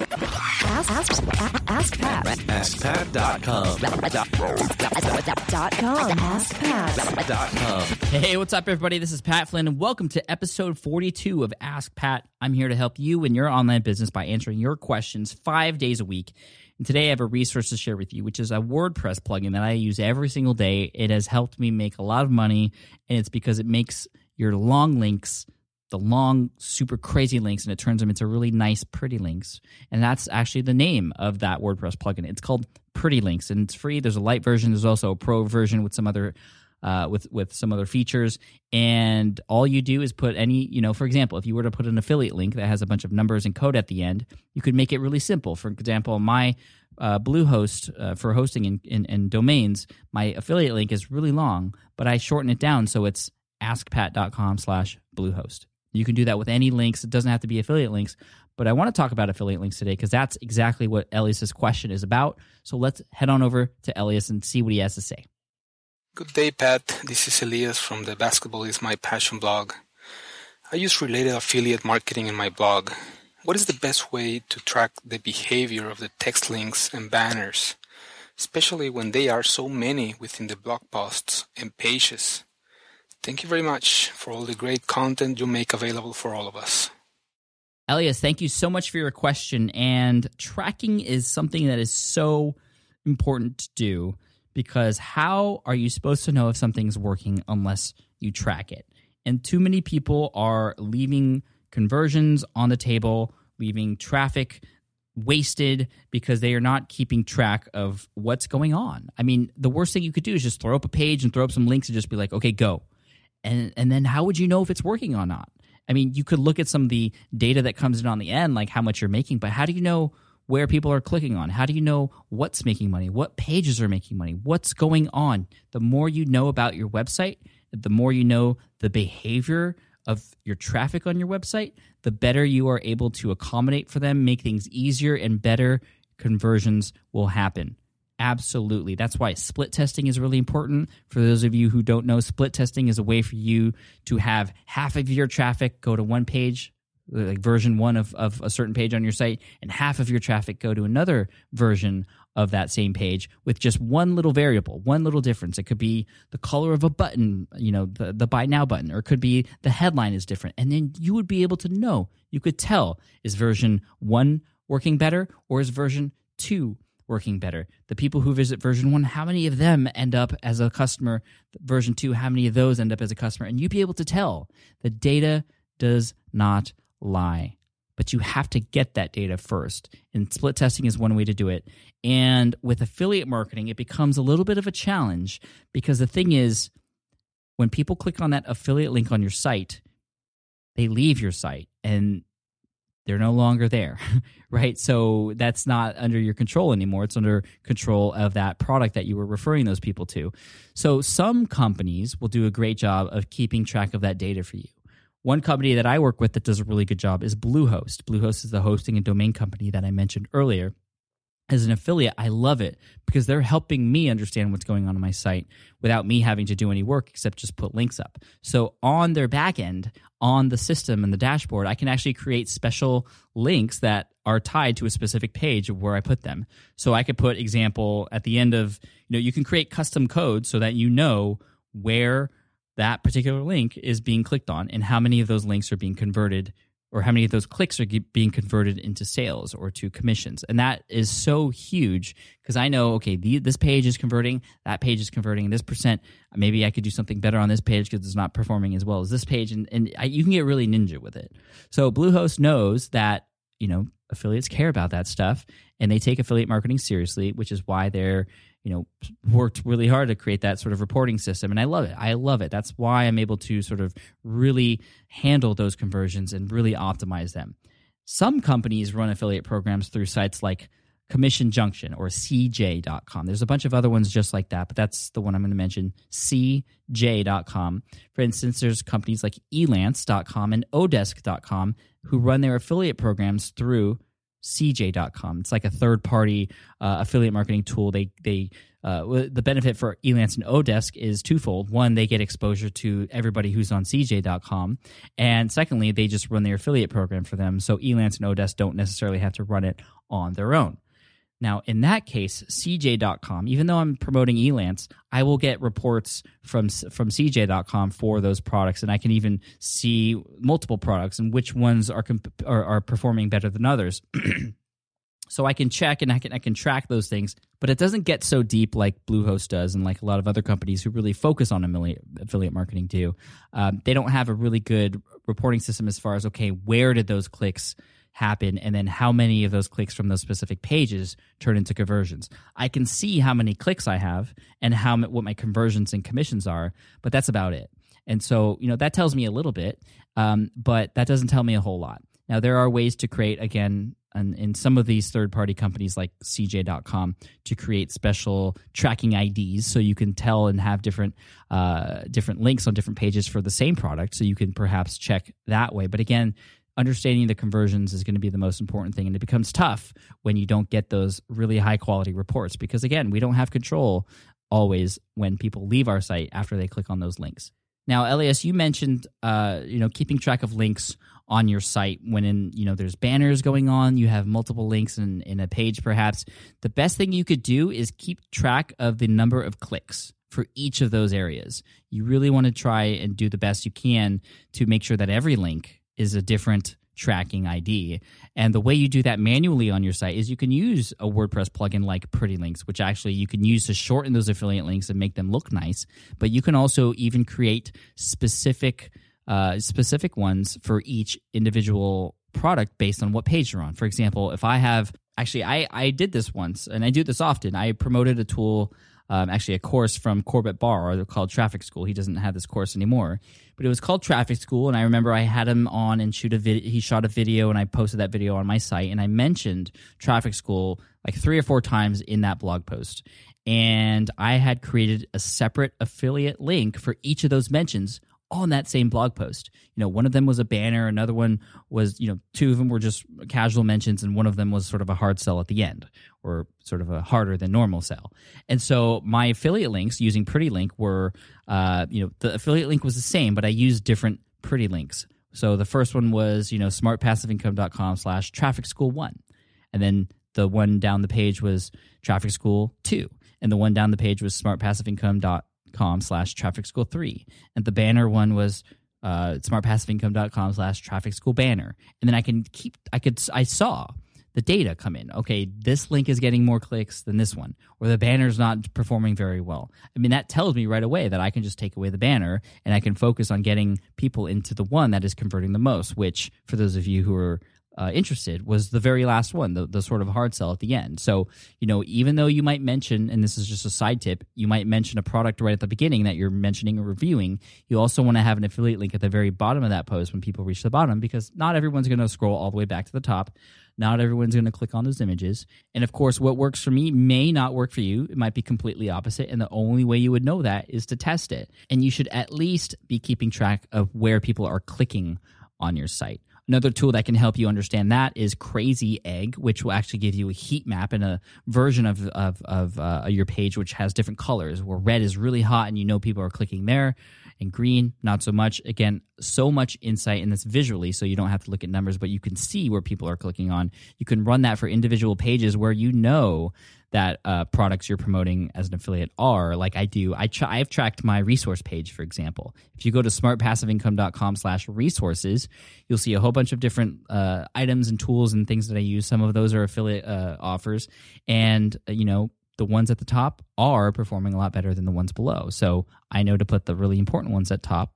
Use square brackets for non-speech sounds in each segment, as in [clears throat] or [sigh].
Ask, ask, ask Pat. AskPat.com. Dot com. Ask Pat. Dot com. Hey, what's up, everybody? This is Pat Flynn, and welcome to episode 42 of Ask Pat. I'm here to help you in your online business by answering your questions five days a week. And today I have a resource to share with you, which is a WordPress plugin that I use every single day. It has helped me make a lot of money, and it's because it makes your long links the long, super crazy links and it turns them into really nice, pretty links. And that's actually the name of that WordPress plugin. It's called Pretty Links and it's free. There's a light version, there's also a pro version with some other. Uh, with with some other features, and all you do is put any you know, for example, if you were to put an affiliate link that has a bunch of numbers and code at the end, you could make it really simple. For example, my uh, Bluehost uh, for hosting and in, in domains, my affiliate link is really long, but I shorten it down so it's askpat.com slash bluehost. You can do that with any links. It doesn't have to be affiliate links. But I want to talk about affiliate links today because that's exactly what Elias's question is about. So let's head on over to Elias and see what he has to say. Good day, Pat. This is Elias from the Basketball is My Passion blog. I use related affiliate marketing in my blog. What is the best way to track the behavior of the text links and banners, especially when they are so many within the blog posts and pages? Thank you very much for all the great content you make available for all of us. Elias, thank you so much for your question. And tracking is something that is so important to do because how are you supposed to know if something's working unless you track it? And too many people are leaving conversions on the table, leaving traffic wasted because they are not keeping track of what's going on. I mean, the worst thing you could do is just throw up a page and throw up some links and just be like, okay, go. And and then how would you know if it's working or not? I mean, you could look at some of the data that comes in on the end, like how much you're making, but how do you know where people are clicking on? How do you know what's making money? What pages are making money? What's going on? The more you know about your website, the more you know the behavior of your traffic on your website, the better you are able to accommodate for them, make things easier, and better conversions will happen. Absolutely. That's why split testing is really important. For those of you who don't know, split testing is a way for you to have half of your traffic go to one page, like version one of, of a certain page on your site, and half of your traffic go to another version of that same page with just one little variable, one little difference. It could be the color of a button, you know, the, the buy now button, or it could be the headline is different. And then you would be able to know, you could tell is version one working better or is version two working better. The people who visit version one, how many of them end up as a customer? Version two, how many of those end up as a customer? And you'd be able to tell the data does not lie. But you have to get that data first. And split testing is one way to do it. And with affiliate marketing, it becomes a little bit of a challenge because the thing is, when people click on that affiliate link on your site, they leave your site and they're no longer there, [laughs] right? So that's not under your control anymore. It's under control of that product that you were referring those people to. So some companies will do a great job of keeping track of that data for you. One company that I work with that does a really good job is Bluehost. Bluehost is the hosting and domain company that I mentioned earlier as an affiliate, I love it because they're helping me understand what's going on on my site without me having to do any work except just put links up. So on their back end, on the system and the dashboard, I can actually create special links that are tied to a specific page where I put them. So I could put example at the end of, you know, you can create custom code so that you know where that particular link is being clicked on and how many of those links are being converted or how many of those clicks are being converted into sales or to commissions. And that is so huge because i know okay the, this page is converting that page is converting this percent maybe i could do something better on this page because it's not performing as well as this page and, and I, you can get really ninja with it. So bluehost knows that you know affiliates care about that stuff and they take affiliate marketing seriously which is why they're you know worked really hard to create that sort of reporting system and i love it. I love it. That's why i'm able to sort of really handle those conversions and really optimize them. Some companies run affiliate programs through sites like commission junction or cj.com there's a bunch of other ones just like that but that's the one i'm going to mention cj.com for instance there's companies like elance.com and odesk.com who run their affiliate programs through cj.com. It's like a third party uh, affiliate marketing tool. They they uh, the benefit for Elance and Odesk is twofold. One, they get exposure to everybody who's on CJ.com, and secondly, they just run their affiliate program for them. So Elance and Odesk don't necessarily have to run it on their own. Now, in that case, CJ.com, even though I'm promoting Elance, I will get reports from from CJ.com for those products, and I can even see multiple products and which ones are comp- are, are performing better than others. [clears throat] so I can check and I can I can track those things, but it doesn't get so deep like Bluehost does, and like a lot of other companies who really focus on affiliate marketing do. Um, they don't have a really good reporting system as far as okay, where did those clicks happen and then how many of those clicks from those specific pages turn into conversions. I can see how many clicks i have and how what my conversions and commissions are but that's about it. And so you know that tells me a little bit um, but that doesn't tell me a whole lot. Now there are ways to create again and in some of these third party companies like cj.com to create special tracking IDs so you can tell and have different uh, different links on different pages for the same product so you can perhaps check that way. But again understanding the conversions is going to be the most important thing and it becomes tough when you don't get those really high quality reports because again we don't have control always when people leave our site after they click on those links. Now elias you mentioned uh, you know keeping track of links on your site when in you know there's banners going on you have multiple links in, in a page perhaps. The best thing you could do is keep track of the number of clicks for each of those areas. You really want to try and do the best you can to make sure that every link is a different tracking ID. And the way you do that manually on your site is you can use a WordPress plugin like Pretty Links, which actually you can use to shorten those affiliate links and make them look nice. But you can also even create specific uh, specific ones for each individual product based on what page you're on. For example, if I have actually I I did this once and I do this often. I promoted a tool um, actually a course from Corbett Barr called Traffic School. He doesn't have this course anymore, but it was called Traffic School. And I remember I had him on and shoot a video. He shot a video, and I posted that video on my site. And I mentioned Traffic School like three or four times in that blog post. And I had created a separate affiliate link for each of those mentions on that same blog post. You know, one of them was a banner, another one was, you know, two of them were just casual mentions, and one of them was sort of a hard sell at the end, or sort of a harder than normal sell. And so my affiliate links using Pretty Link were, uh, you know, the affiliate link was the same, but I used different Pretty Links. So the first one was, you know, smartpassiveincome.com slash traffic school one. And then the one down the page was traffic school two. And the one down the page was smartpassiveincome.com com slash traffic school three. And the banner one was uh, smartpassiveincome.com slash traffic school banner. And then I can keep, I could, I saw the data come in. Okay, this link is getting more clicks than this one, or the banner's not performing very well. I mean, that tells me right away that I can just take away the banner and I can focus on getting people into the one that is converting the most, which, for those of you who are uh, interested was the very last one, the, the sort of hard sell at the end. So, you know, even though you might mention, and this is just a side tip, you might mention a product right at the beginning that you're mentioning or reviewing, you also want to have an affiliate link at the very bottom of that post when people reach the bottom because not everyone's going to scroll all the way back to the top. Not everyone's going to click on those images. And of course, what works for me may not work for you. It might be completely opposite. And the only way you would know that is to test it. And you should at least be keeping track of where people are clicking on your site. Another tool that can help you understand that is Crazy Egg, which will actually give you a heat map and a version of of, of uh, your page which has different colors. Where red is really hot and you know people are clicking there, and green not so much. Again, so much insight in this visually, so you don't have to look at numbers, but you can see where people are clicking on. You can run that for individual pages where you know that uh, products you're promoting as an affiliate are. Like I do, I tra- I've tracked my resource page, for example. If you go to smartpassiveincome.com slash resources, you'll see a whole bunch of different uh, items and tools and things that I use. Some of those are affiliate uh, offers. And, uh, you know, the ones at the top are performing a lot better than the ones below. So I know to put the really important ones at top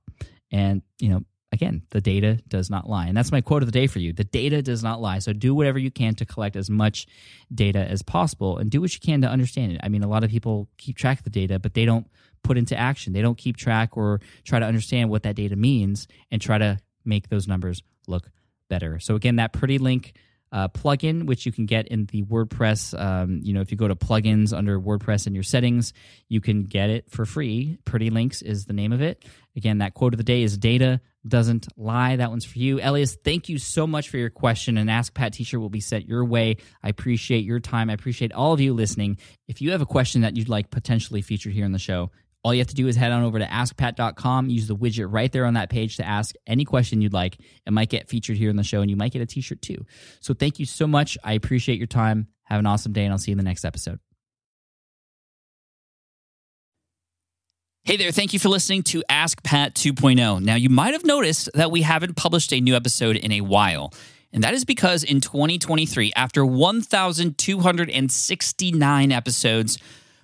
and, you know, again, the data does not lie. And that's my quote of the day for you. The data does not lie. So do whatever you can to collect as much data as possible and do what you can to understand it. I mean, a lot of people keep track of the data, but they don't put into action. They don't keep track or try to understand what that data means and try to make those numbers look better. So again, that pretty link uh, plugin, which you can get in the WordPress. Um, you know, if you go to plugins under WordPress in your settings, you can get it for free. Pretty Links is the name of it. Again, that quote of the day is data doesn't lie. That one's for you. Elias, thank you so much for your question. And Ask Pat t shirt will be sent your way. I appreciate your time. I appreciate all of you listening. If you have a question that you'd like potentially featured here on the show, all you have to do is head on over to askpat.com, use the widget right there on that page to ask any question you'd like. It might get featured here in the show and you might get a t shirt too. So thank you so much. I appreciate your time. Have an awesome day, and I'll see you in the next episode. Hey there, thank you for listening to Ask Pat 2.0. Now, you might have noticed that we haven't published a new episode in a while. And that is because in 2023, after 1,269 episodes,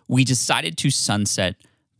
we decided to sunset